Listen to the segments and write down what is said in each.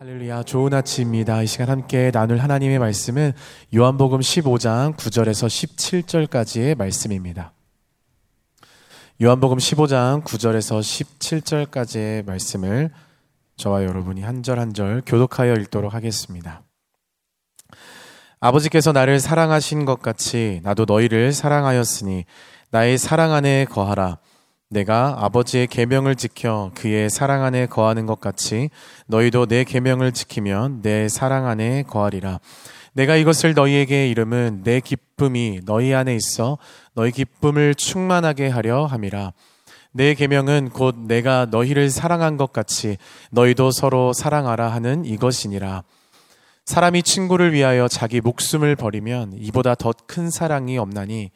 할렐루야. 좋은 아침입니다. 이 시간 함께 나눌 하나님의 말씀은 요한복음 15장 9절에서 17절까지의 말씀입니다. 요한복음 15장 9절에서 17절까지의 말씀을 저와 여러분이 한 절 한 절 교독하여 읽도록 하겠습니다. 아버지께서 나를 사랑하신 것 같이 나도 너희를 사랑하였으니 나의 사랑 안에 거하라. 내가 아버지의 계명을 지켜 그의 사랑 안에 거하는 것 같이 너희도 내 계명을 지키면 내 사랑 안에 거하리라. 내가 이것을 너희에게 이름은 내 기쁨이 너희 안에 있어 너희 기쁨을 충만하게 하려 함이라. 내 계명은 곧 내가 너희를 사랑한 것 같이 너희도 서로 사랑하라 하는 이것이니라. 사람이 친구를 위하여 자기 목숨을 버리면 이보다 더 큰 사랑이 없나니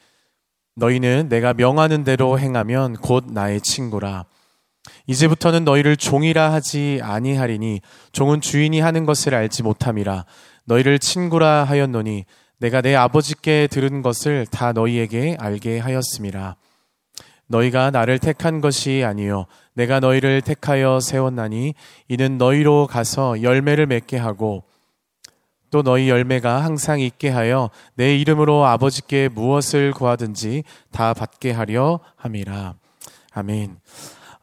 너희는 내가 명하는 대로 행하면 곧 나의 친구라. 이제부터는 너희를 종이라 하지 아니하리니 종은 주인이 하는 것을 알지 못함이라. 너희를 친구라 하였노니 내가 내 아버지께 들은 것을 다 너희에게 알게 하였음이라. 너희가 나를 택한 것이 아니요 내가 너희를 택하여 세웠나니 이는 너희로 가서 열매를 맺게 하고 또 너희 열매가 항상 있게 하여 내 이름으로 아버지께 무엇을 구하든지 다 받게 하려 함이라. 아멘.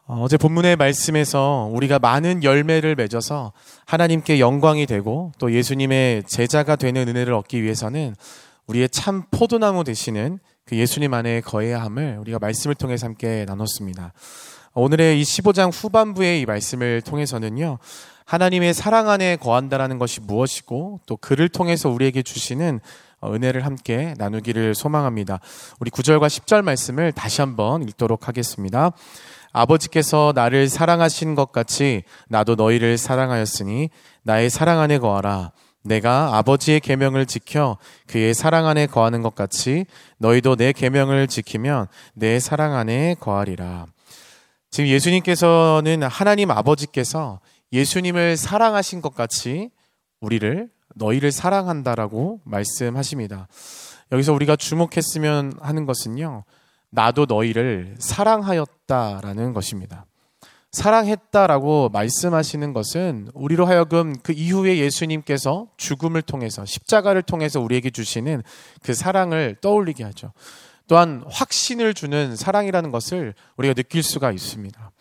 어, 어제 본문의 말씀에서 우리가 많은 열매를 맺어서 하나님께 영광이 되고 또 예수님의 제자가 되는 은혜를 얻기 위해서는 우리의 참 포도나무 되시는 그 예수님 안에 거해야 함을 우리가 말씀을 통해서 함께 나눴습니다. 오늘의 이 15장 후반부의 이 말씀을 통해서는요, 하나님의 사랑 안에 거한다라는 것이 무엇이고 또 그를 통해서 우리에게 주시는 어, 은혜를 함께 나누기를 소망합니다. 우리 9절과 10절 말씀을 다시 한번 읽도록 하겠습니다. 아버지께서 나를 사랑하신 것 같이 나도 너희를 사랑하였으니 나의 사랑 안에 거하라. 내가 아버지의 계명을 지켜 그의 사랑 안에 거하는 것 같이 너희도 내 계명을 지키면 내 사랑 안에 거하리라. 지금 예수님께서는 하나님 아버지께서 예수님을 사랑하신 것 같이 우리를 너희를 사랑한다라고 말씀하십니다. 여기서 우리가 주목했으면 하는 것은요. 나도 너희를 사랑하였다라는 것입니다. 사랑했다라고 말씀하시는 것은 우리로 하여금 그 이후에 예수님께서 죽음을 통해서 십자가를 통해서 우리에게 주시는 그 사랑을 떠올리게 하죠. 또한 확신을 주는 사랑이라는 것을 우리가 느낄 수가 있습니다.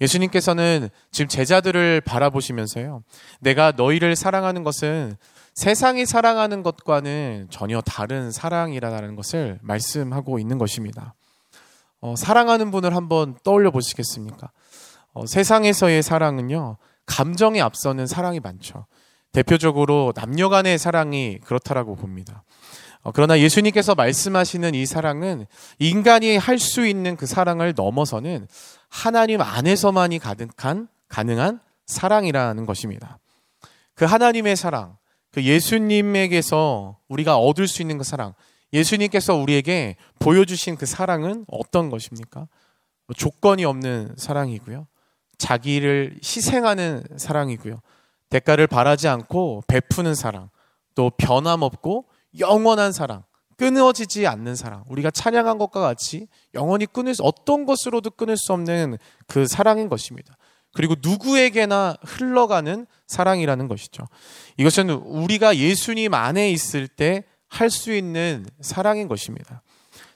예수님께서는 지금 제자들을 바라보시면서요. 내가 너희를 사랑하는 것은 세상이 사랑하는 것과는 전혀 다른 사랑이라는 것을 말씀하고 있는 것입니다. 어, 사랑하는 분을 한번 떠올려 보시겠습니까? 어, 세상에서의 사랑은요, 감정에 앞서는 사랑이 많죠. 대표적으로 남녀 간의 사랑이 그렇다라고 봅니다. 어, 그러나 예수님께서 말씀하시는 이 사랑은 인간이 할 수 있는 그 사랑을 넘어서는 하나님 안에서만이 가득한 가능한 사랑이라는 것입니다. 그 하나님의 사랑, 그 예수님에게서 우리가 얻을 수 있는 그 사랑, 예수님께서 우리에게 보여주신 그 사랑은 어떤 것입니까? 조건이 없는 사랑이고요. 자기를 희생하는 사랑이고요. 대가를 바라지 않고 베푸는 사랑, 또 변함없고 영원한 사랑, 끊어지지 않는 사랑. 우리가 찬양한 것과 같이 영원히 끊을 수, 어떤 것으로도 끊을 수 없는 그 사랑인 것입니다. 그리고 누구에게나 흘러가는 사랑이라는 것이죠. 이것은 우리가 예수님 안에 있을 때 할 수 있는 사랑인 것입니다.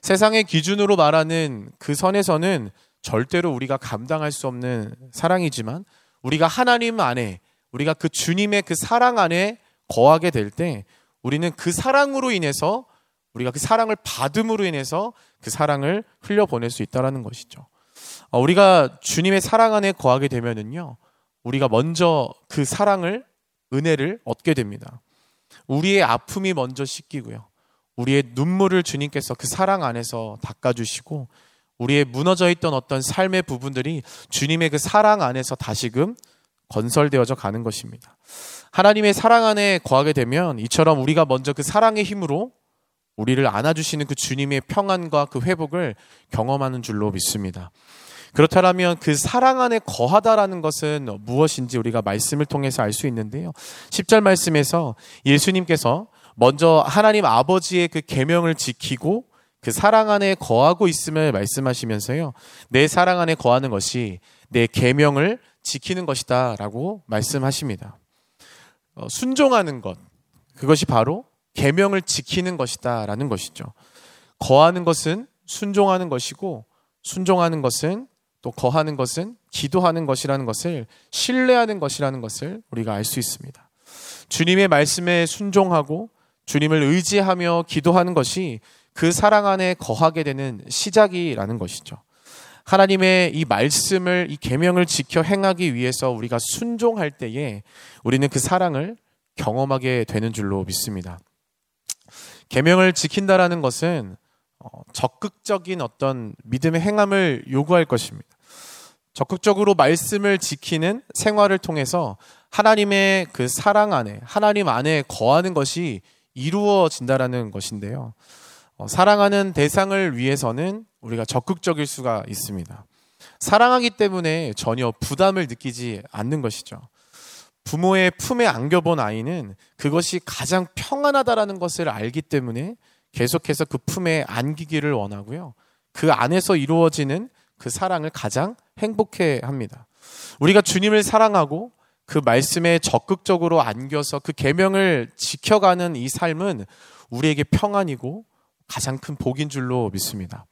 세상의 기준으로 말하는 그 선에서는 절대로 우리가 감당할 수 없는 사랑이지만 우리가 하나님 안에 우리가 그 주님의 그 사랑 안에 거하게 될 때 우리는 그 사랑으로 인해서 우리가 그 사랑을 받음으로 인해서 그 사랑을 흘려보낼 수 있다라는 것이죠. 어, 우리가 주님의 사랑 안에 거하게 되면은요, 우리가 먼저 그 사랑을, 은혜를 얻게 됩니다. 우리의 아픔이 먼저 씻기고요. 우리의 눈물을 주님께서 그 사랑 안에서 닦아주시고, 우리의 무너져 있던 어떤 삶의 부분들이 주님의 그 사랑 안에서 다시금 건설되어져 가는 것입니다. 하나님의 사랑 안에 거하게 되면 이처럼 우리가 먼저 그 사랑의 힘으로 우리를 안아주시는 그 주님의 평안과 그 회복을 경험하는 줄로 믿습니다. 그렇다면 그 사랑 안에 거하다라는 것은 무엇인지 우리가 말씀을 통해서 알 수 있는데요. 10절 말씀에서 예수님께서 먼저 하나님 아버지의 그 계명을 지키고 그 사랑 안에 거하고 있음을 말씀하시면서요. 내 사랑 안에 거하는 것이 내 계명을 지키는 것이다라고 말씀하십니다. 어, 순종하는 것 그것이 바로 계명을 지키는 것이다라는 것이죠. 거하는 것은 순종하는 것이고 순종하는 것은 또 거하는 것은 기도하는 것이라는 것을 신뢰하는 것이라는 것을 우리가 알 수 있습니다. 주님의 말씀에 순종하고 주님을 의지하며 기도하는 것이 그 사랑 안에 거하게 되는 시작이라는 것이죠. 하나님의 이 말씀을 이 계명을 지켜 행하기 위해서 우리가 순종할 때에 우리는 그 사랑을 경험하게 되는 줄로 믿습니다. 계명을 지킨다라는 것은 어, 적극적인 어떤 믿음의 행함을 요구할 것입니다. 적극적으로 말씀을 지키는 생활을 통해서 하나님의 그 사랑 안에 하나님 안에 거하는 것이 이루어진다라는 것인데요. 어, 사랑하는 대상을 위해서는 우리가 적극적일 수가 있습니다. 사랑하기 때문에 전혀 부담을 느끼지 않는 것이죠. 부모의 품에 안겨본 아이는 그것이 가장 평안하다라는 것을 알기 때문에 계속해서 그 품에 안기기를 원하고요. 그 안에서 이루어지는 그 사랑을 가장 행복해 합니다. 우리가 주님을 사랑하고 그 말씀에 적극적으로 안겨서 그 계명을 지켜가는 이 삶은 우리에게 평안이고 가장 큰 복인 줄로 믿습니다.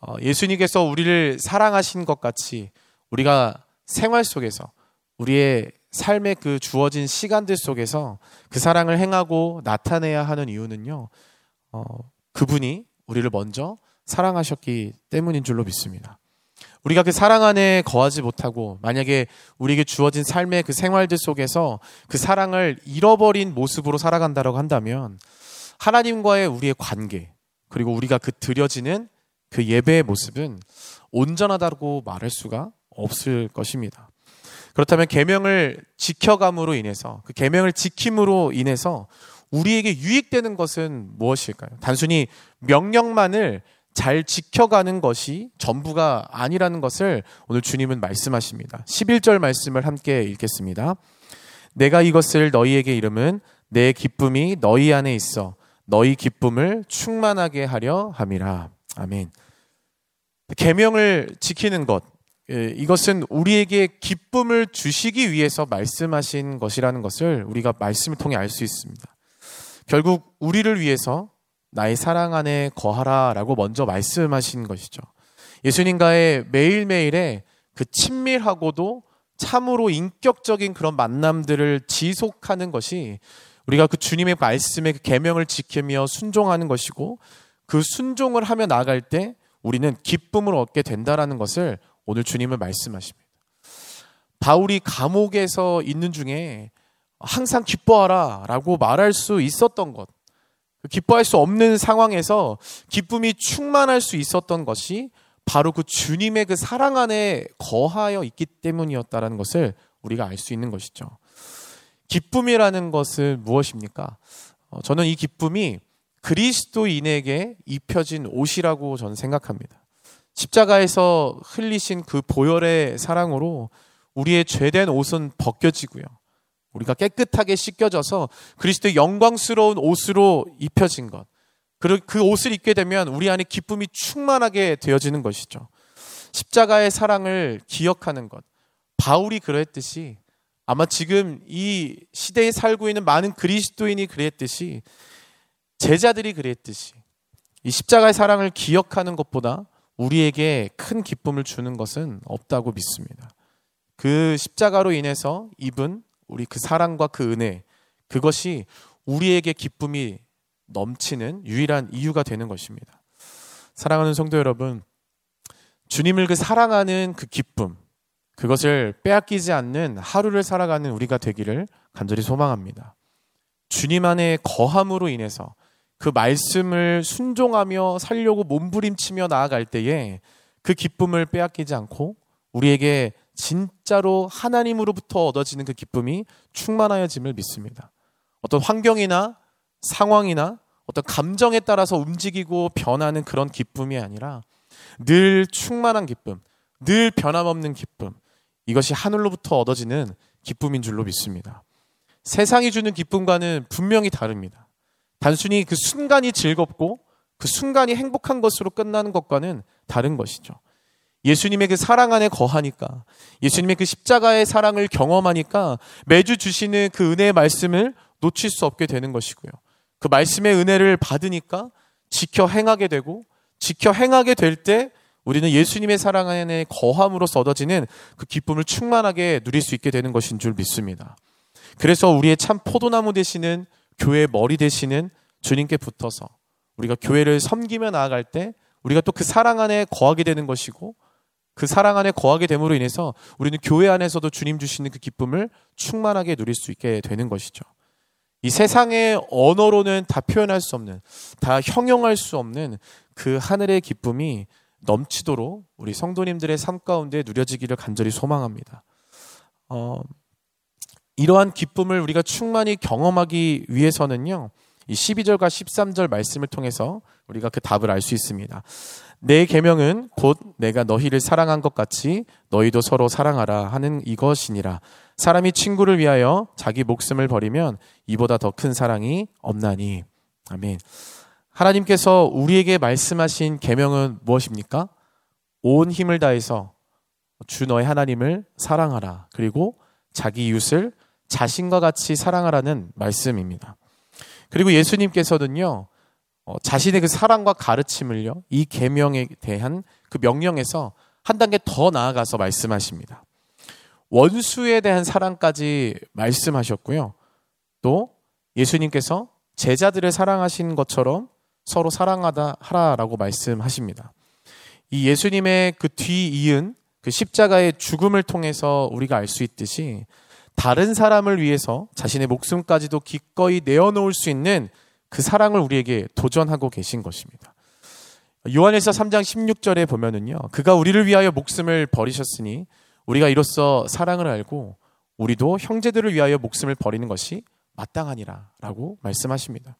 어, 예수님께서 우리를 사랑하신 것 같이 우리가 생활 속에서 우리의 삶의 그 주어진 시간들 속에서 그 사랑을 행하고 나타내야 하는 이유는요, 어, 그분이 우리를 먼저 사랑하셨기 때문인 줄로 믿습니다. 우리가 그 사랑 안에 거하지 못하고 만약에 우리에게 주어진 삶의 그 생활들 속에서 그 사랑을 잃어버린 모습으로 살아간다고 한다면 하나님과의 우리의 관계 그리고 우리가 그 드려지는 그 예배의 모습은 온전하다고 말할 수가 없을 것입니다. 그렇다면 계명을 지켜감으로 인해서 그 계명을 지킴으로 인해서 우리에게 유익되는 것은 무엇일까요? 단순히 명령만을 잘 지켜가는 것이 전부가 아니라는 것을 오늘 주님은 말씀하십니다. 11절 말씀을 함께 읽겠습니다. 내가 이것을 너희에게 이름은 내 기쁨이 너희 안에 있어 너희 기쁨을 충만하게 하려 함이라. 아멘. 계명을 지키는 것 예, 이것은 우리에게 기쁨을 주시기 위해서 말씀하신 것이라는 것을 우리가 말씀을 통해 알 수 있습니다. 결국 우리를 위해서 나의 사랑 안에 거하라라고 먼저 말씀하신 것이죠. 예수님과의 매일매일의 그 친밀하고도 참으로 인격적인 그런 만남들을 지속하는 것이 우리가 그 주님의 말씀의 그 계명을 지키며 순종하는 것이고 그 순종을 하며 나아갈 때 우리는 기쁨을 얻게 된다라는 것을 오늘 주님은 말씀하십니다. 바울이 감옥에서 있는 중에 항상 기뻐하라 라고 말할 수 있었던 것. 기뻐할 수 없는 상황에서 기쁨이 충만할 수 있었던 것이 바로 그 주님의 그 사랑 안에 거하여 있기 때문이었다라는 것을 우리가 알 수 있는 것이죠. 기쁨이라는 것은 무엇입니까? 어, 저는 이 기쁨이 그리스도인에게 입혀진 옷이라고 저는 생각합니다. 십자가에서 흘리신 그 보혈의 사랑으로 우리의 죄된 옷은 벗겨지고요. 우리가 깨끗하게 씻겨져서 그리스도의 영광스러운 옷으로 입혀진 것. 그 옷을 입게 되면 우리 안에 기쁨이 충만하게 되어지는 것이죠. 십자가의 사랑을 기억하는 것. 바울이 그랬듯이 아마 지금 이 시대에 살고 있는 많은 그리스도인이 그랬듯이 제자들이 그랬듯이 이 십자가의 사랑을 기억하는 것보다 우리에게 큰 기쁨을 주는 것은 없다고 믿습니다. 그 십자가로 인해서 입은 우리 그 사랑과 그 은혜 그것이 우리에게 기쁨이 넘치는 유일한 이유가 되는 것입니다. 사랑하는 성도 여러분, 주님을 그 사랑하는 그 기쁨, 그것을 빼앗기지 않는 하루를 살아가는 우리가 되기를 간절히 소망합니다. 주님 안에 거함으로 인해서 그 말씀을 순종하며 살려고 몸부림치며 나아갈 때에 그 기쁨을 빼앗기지 않고 우리에게 진짜로 하나님으로부터 얻어지는 그 기쁨이 충만하여짐을 믿습니다. 어떤 환경이나 상황이나 어떤 감정에 따라서 움직이고 변하는 그런 기쁨이 아니라 늘 충만한 기쁨, 늘 변함없는 기쁨, 이것이 하늘로부터 얻어지는 기쁨인 줄로 믿습니다. 세상이 주는 기쁨과는 분명히 다릅니다. 단순히 그 순간이 즐겁고 그 순간이 행복한 것으로 끝나는 것과는 다른 것이죠. 예수님의 그 사랑 안에 거하니까 예수님의 그 십자가의 사랑을 경험하니까 매주 주시는 그 은혜의 말씀을 놓칠 수 없게 되는 것이고요. 그 말씀의 은혜를 받으니까 지켜 행하게 되고 지켜 행하게 될 때 우리는 예수님의 사랑 안에 거함으로써 얻어지는 그 기쁨을 충만하게 누릴 수 있게 되는 것인 줄 믿습니다. 그래서 우리의 참 포도나무 되시는 교회 머리 되시는 주님께 붙어서 우리가 교회를 섬기며 나아갈 때 우리가 또 그 사랑 안에 거하게 되는 것이고 그 사랑 안에 거하게 됨으로 인해서 우리는 교회 안에서도 주님 주시는 그 기쁨을 충만하게 누릴 수 있게 되는 것이죠. 이 세상의 언어로는 다 표현할 수 없는, 다 형용할 수 없는 그 하늘의 기쁨이 넘치도록 우리 성도님들의 삶 가운데 누려지기를 간절히 소망합니다. 어, 이러한 기쁨을 우리가 충만히 경험하기 위해서는요, 이 12절과 13절 말씀을 통해서 우리가 그 답을 알 수 있습니다. 내 계명은 곧 내가 너희를 사랑한 것 같이 너희도 서로 사랑하라 하는 이것이니라. 사람이 친구를 위하여 자기 목숨을 버리면 이보다 더 큰 사랑이 없나니. 아멘. 하나님께서 우리에게 말씀하신 계명은 무엇입니까? 온 힘을 다해서 주 너의 하나님을 사랑하라. 그리고 자기 이웃을 자신과 같이 사랑하라는 말씀입니다. 그리고 예수님께서는요. 어, 자신의 그 사랑과 가르침을요. 이 계명에 대한 그 명령에서 한 단계 더 나아가서 말씀하십니다. 원수에 대한 사랑까지 말씀하셨고요. 또 예수님께서 제자들을 사랑하신 것처럼 서로 사랑하다 하라라고 말씀하십니다. 이 예수님의 그 뒤이은 그 십자가의 죽음을 통해서 우리가 알 수 있듯이 다른 사람을 위해서 자신의 목숨까지도 기꺼이 내어놓을 수 있는 그 사랑을 우리에게 도전하고 계신 것입니다. 요한에서 3장 16절에 보면은요. 그가 우리를 위하여 목숨을 버리셨으니 우리가 이로써 사랑을 알고 우리도 형제들을 위하여 목숨을 버리는 것이 마땅하니라라고 말씀하십니다.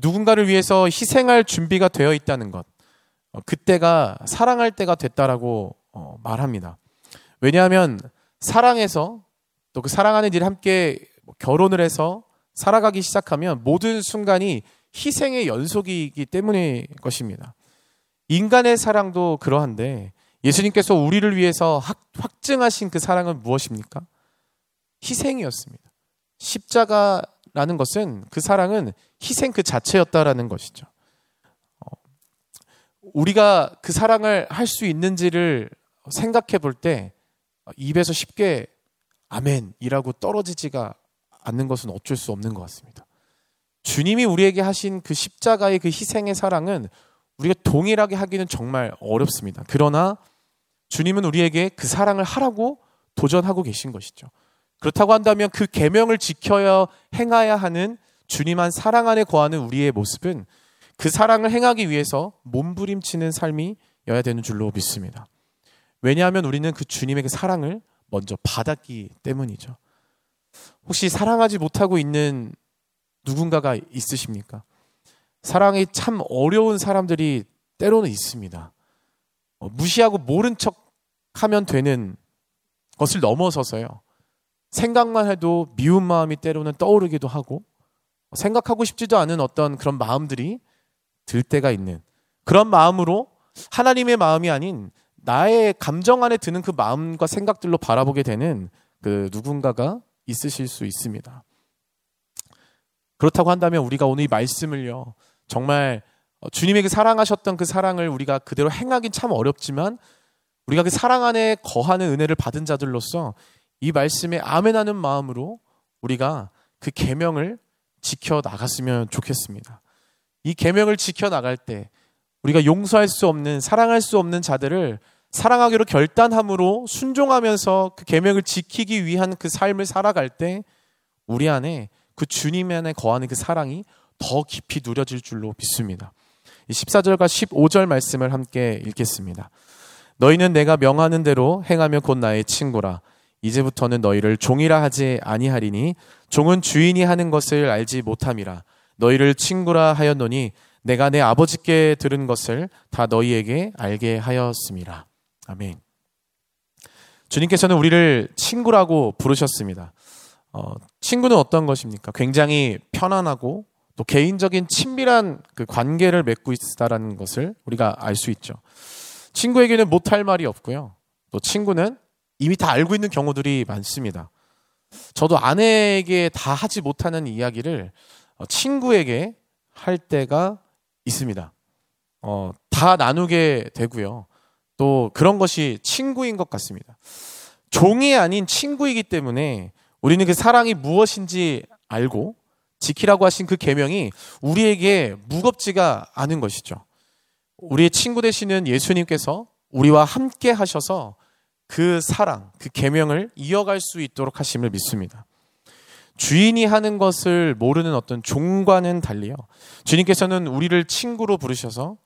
누군가를 위해서 희생할 준비가 되어 있다는 것, 어, 그때가 사랑할 때가 됐다라고 어, 말합니다. 왜냐하면 사랑해서 또 그 사랑하는 일 함께 뭐 결혼을 해서 살아가기 시작하면 모든 순간이 희생의 연속이기 때문의 것입니다. 인간의 사랑도 그러한데 예수님께서 우리를 위해서 확증하신 그 사랑은 무엇입니까? 희생이었습니다. 십자가라는 것은 그 사랑은 희생 그 자체였다라는 것이죠. 어, 우리가 그 사랑을 할 수 있는지를 생각해 볼 때 입에서 쉽게 아멘이라고 떨어지지가 않는 것은 어쩔 수 없는 것 같습니다. 주님이 우리에게 하신 그 십자가의 그 희생의 사랑은 우리가 동일하게 하기는 정말 어렵습니다. 그러나 주님은 우리에게 그 사랑을 하라고 도전하고 계신 것이죠. 그렇다고 한다면 그 계명을 지켜야 행해야 하는 주님한 사랑 안에 거하는 우리의 모습은 그 사랑을 행하기 위해서 몸부림치는 삶이여야 되는 줄로 믿습니다. 왜냐하면 우리는 그 주님의 그 사랑을 먼저 받았기 때문이죠. 혹시 사랑하지 못하고 있는 누군가가 있으십니까? 사랑이 참 어려운 사람들이 때로는 있습니다. 어, 무시하고 모른 척 하면 되는 것을 넘어서서요. 생각만 해도 미운 마음이 때로는 떠오르기도 하고 생각하고 싶지도 않은 어떤 그런 마음들이 들 때가 있는 그런 마음으로 하나님의 마음이 아닌 나의 감정 안에 드는 그 마음과 생각들로 바라보게 되는 그 누군가가 있으실 수 있습니다. 그렇다고 한다면 우리가 오늘 이 말씀을요, 정말 주님에게 사랑하셨던 그 사랑을 우리가 그대로 행하긴 참 어렵지만 우리가 그 사랑 안에 거하는 은혜를 받은 자들로서 이 말씀에 아멘하는 마음으로 우리가 그 계명을 지켜 나갔으면 좋겠습니다. 이 계명을 지켜 나갈 때 우리가 용서할 수 없는 사랑할 수 없는 자들을 사랑하기로 결단함으로 순종하면서 그 계명을 지키기 위한 그 삶을 살아갈 때 우리 안에 그 주님 안에 거하는 그 사랑이 더 깊이 누려질 줄로 믿습니다. 14절과 15절 말씀을 함께 읽겠습니다. 너희는 내가 명하는 대로 행하면 곧 나의 친구라. 이제부터는 너희를 종이라 하지 아니하리니 종은 주인이 하는 것을 알지 못함이라. 너희를 친구라 하였노니 내가 내 아버지께 들은 것을 다 너희에게 알게 하였습니다. 아멘. 주님께서는 우리를 친구라고 부르셨습니다. 어, 친구는 어떤 것입니까? 굉장히 편안하고 또 개인적인 친밀한 그 관계를 맺고 있다라는 것을 우리가 알 수 있죠. 친구에게는 못할 말이 없고요. 또 친구는 이미 다 알고 있는 경우들이 많습니다. 저도 아내에게 다 하지 못하는 이야기를 어, 친구에게 할 때가 있습니다. 어, 다 나누게 되고요. 또 그런 것이 친구인 것 같습니다. 종이 아닌 친구이기 때문에 우리는 그 사랑이 무엇인지 알고 지키라고 하신 그 계명이 우리에게 무겁지가 않은 것이죠. 우리의 친구 되시는 예수님께서 우리와 함께 하셔서 그 사랑, 그 계명을 이어갈 수 있도록 하심을 믿습니다. 주인이 하는 것을 모르는 어떤 종과는 달리요. 주님께서는 우리를 친구로 부르셔서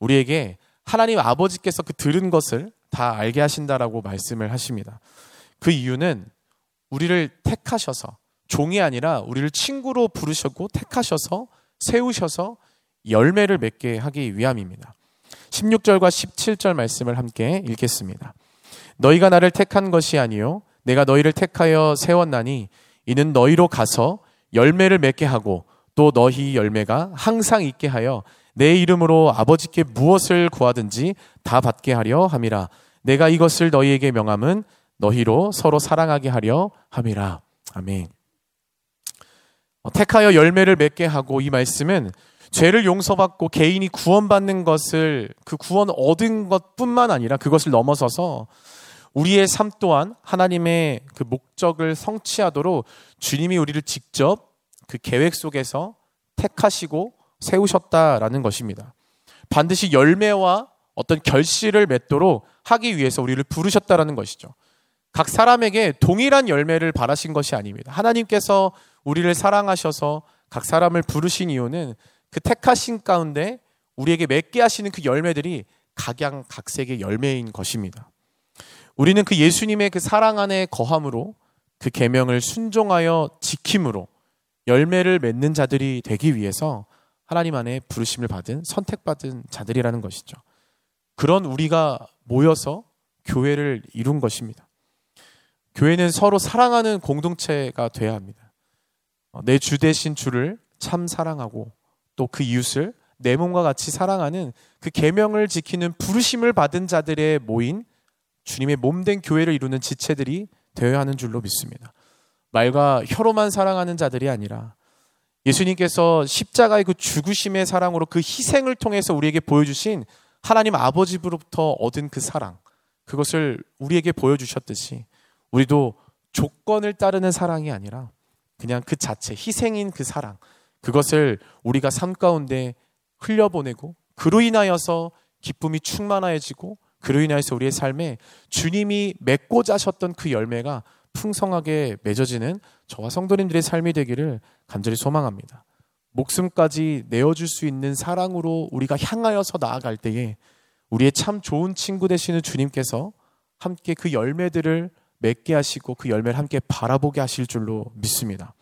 우리에게 하나님 아버지께서 그 들은 것을 다 알게 하신다라고 말씀을 하십니다. 그 이유는 우리를 택하셔서 종이 아니라 우리를 친구로 부르셨고 택하셔서 세우셔서 열매를 맺게 하기 위함입니다. 16절과 17절 말씀을 함께 읽겠습니다. 너희가 나를 택한 것이 아니요 내가 너희를 택하여 세웠나니 이는 너희로 가서 열매를 맺게 하고 또 너희 열매가 항상 있게 하여 내 이름으로 아버지께 무엇을 구하든지 다 받게 하려 함이라 내가 이것을 너희에게 명함은 너희로 서로 사랑하게 하려 함이라 아멘. 어, 택하여 열매를 맺게 하고 이 말씀은 죄를 용서받고 개인이 구원받는 것을 그 구원 얻은 것뿐만 아니라 그것을 넘어서서 우리의 삶 또한 하나님의 그 목적을 성취하도록 주님이 우리를 직접 그 계획 속에서 택하시고 세우셨다라는 것입니다. 반드시 열매와 어떤 결실을 맺도록 하기 위해서 우리를 부르셨다라는 것이죠. 각 사람에게 동일한 열매를 바라신 것이 아닙니다. 하나님께서 우리를 사랑하셔서 각 사람을 부르신 이유는 그 택하신 가운데 우리에게 맺게 하시는 그 열매들이 각양각색의 열매인 것입니다. 우리는 그 예수님의 그 사랑 안에 거함으로 그 계명을 순종하여 지킴으로 열매를 맺는 자들이 되기 위해서 하나님 안에 부르심을 받은 선택받은 자들이라는 것이죠. 그런 우리가 모여서 교회를 이룬 것입니다. 교회는 서로 사랑하는 공동체가 되어야 합니다. 어, 내주 대신 주를 참 사랑하고 또 그 이웃을 내 몸과 같이 사랑하는 그 계명을 지키는 부르심을 받은 자들의 모인 주님의 몸된 교회를 이루는 지체들이 되어야 하는 줄로 믿습니다. 말과 혀로만 사랑하는 자들이 아니라 예수님께서 십자가의 그 죽으심의 사랑으로 그 희생을 통해서 우리에게 보여주신 하나님 아버지로부터 얻은 그 사랑, 그것을 우리에게 보여주셨듯이 우리도 조건을 따르는 사랑이 아니라 그냥 그 자체, 희생인 그 사랑, 그것을 우리가 삶 가운데 흘려보내고 그로 인하여서 기쁨이 충만해지고 그로 인하여서 우리의 삶에 주님이 맺고자 하셨던 그 열매가 풍성하게 맺어지는 저와 성도님들의 삶이 되기를 간절히 소망합니다. 목숨까지 내어줄 수 있는 사랑으로 우리가 향하여서 나아갈 때에 우리의 참 좋은 친구 되시는 주님께서 함께 그 열매들을 맺게 하시고 그 열매를 함께 바라보게 하실 줄로 믿습니다.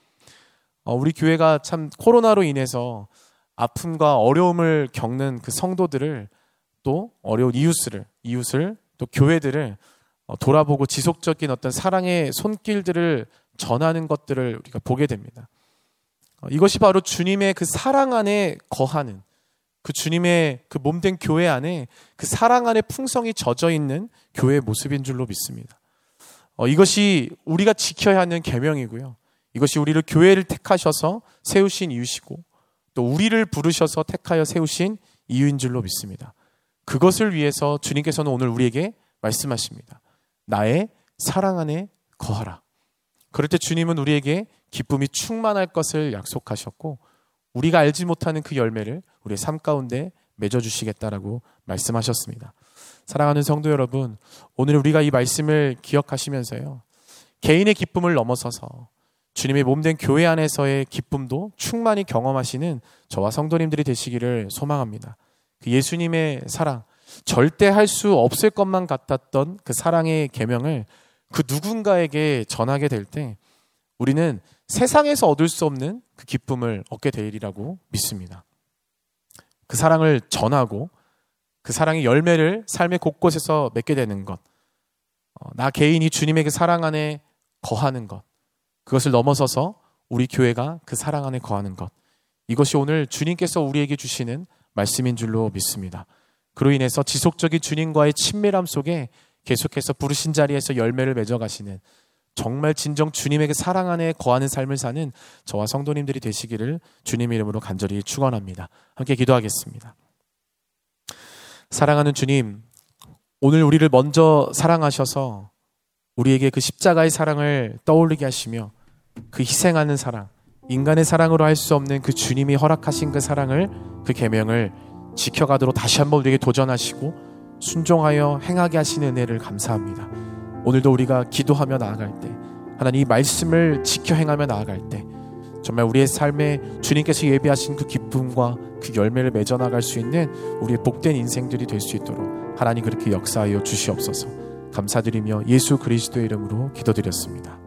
어, 우리 교회가 참 코로나로 인해서 아픔과 어려움을 겪는 그 성도들을 또 어려운 이웃을 이웃을 또 교회들을 어, 돌아보고 지속적인 어떤 사랑의 손길들을 전하는 것들을 우리가 보게 됩니다. 어, 이것이 바로 주님의 그 사랑 안에 거하는 그 주님의 그 몸된 교회 안에 그 사랑 안에 풍성이 젖어 있는 교회의 모습인 줄로 믿습니다. 어, 이것이 우리가 지켜야 하는 계명이고요. 이것이 우리를 교회를 택하셔서 세우신 이유시고 또 우리를 부르셔서 택하여 세우신 이유인 줄로 믿습니다. 그것을 위해서 주님께서는 오늘 우리에게 말씀하십니다. 나의 사랑 안에 거하라. 그럴 때 주님은 우리에게 기쁨이 충만할 것을 약속하셨고 우리가 알지 못하는 그 열매를 우리의 삶 가운데 맺어 주시겠다라고 말씀하셨습니다. 사랑하는 성도 여러분, 오늘 우리가 이 말씀을 기억하시면서요. 개인의 기쁨을 넘어서서 주님의 몸된 교회 안에서의 기쁨도 충만히 경험하시는 저와 성도님들이 되시기를 소망합니다. 그 예수님의 사랑, 절대 할 수 없을 것만 같았던 그 사랑의 계명을 그 누군가에게 전하게 될 때 우리는 세상에서 얻을 수 없는 그 기쁨을 얻게 되리라고 믿습니다. 그 사랑을 전하고 그 사랑의 열매를 삶의 곳곳에서 맺게 되는 것. 어, 나 개인이 주님의 그 사랑 안에 거하는 것. 그것을 넘어서서 우리 교회가 그 사랑 안에 거하는 것. 이것이 오늘 주님께서 우리에게 주시는 말씀인 줄로 믿습니다. 그로 인해서 지속적인 주님과의 친밀함 속에 계속해서 부르신 자리에서 열매를 맺어가시는 정말 진정 주님에게 사랑 안에 거하는 삶을 사는 저와 성도님들이 되시기를 주님 이름으로 간절히 축원합니다. 함께 기도하겠습니다. 사랑하는 주님, 오늘 우리를 먼저 사랑하셔서 우리에게 그 십자가의 사랑을 떠올리게 하시며 그 희생하는 사랑, 인간의 사랑으로 할 수 없는 그 주님이 허락하신 그 사랑을 그 계명을 지켜가도록 다시 한번 우리에게 도전하시고 순종하여 행하게 하시는 은혜를 감사합니다. 오늘도 우리가 기도하며 나아갈 때 하나님 이 말씀을 지켜 행하며 나아갈 때 정말 우리의 삶에 주님께서 예비하신 그 기쁨과 그 열매를 맺어 나갈 수 있는 우리의 복된 인생들이 될 수 있도록 하나님 그렇게 역사하여 주시옵소서. 감사드리며 예수 그리스도의 이름으로 기도드렸습니다.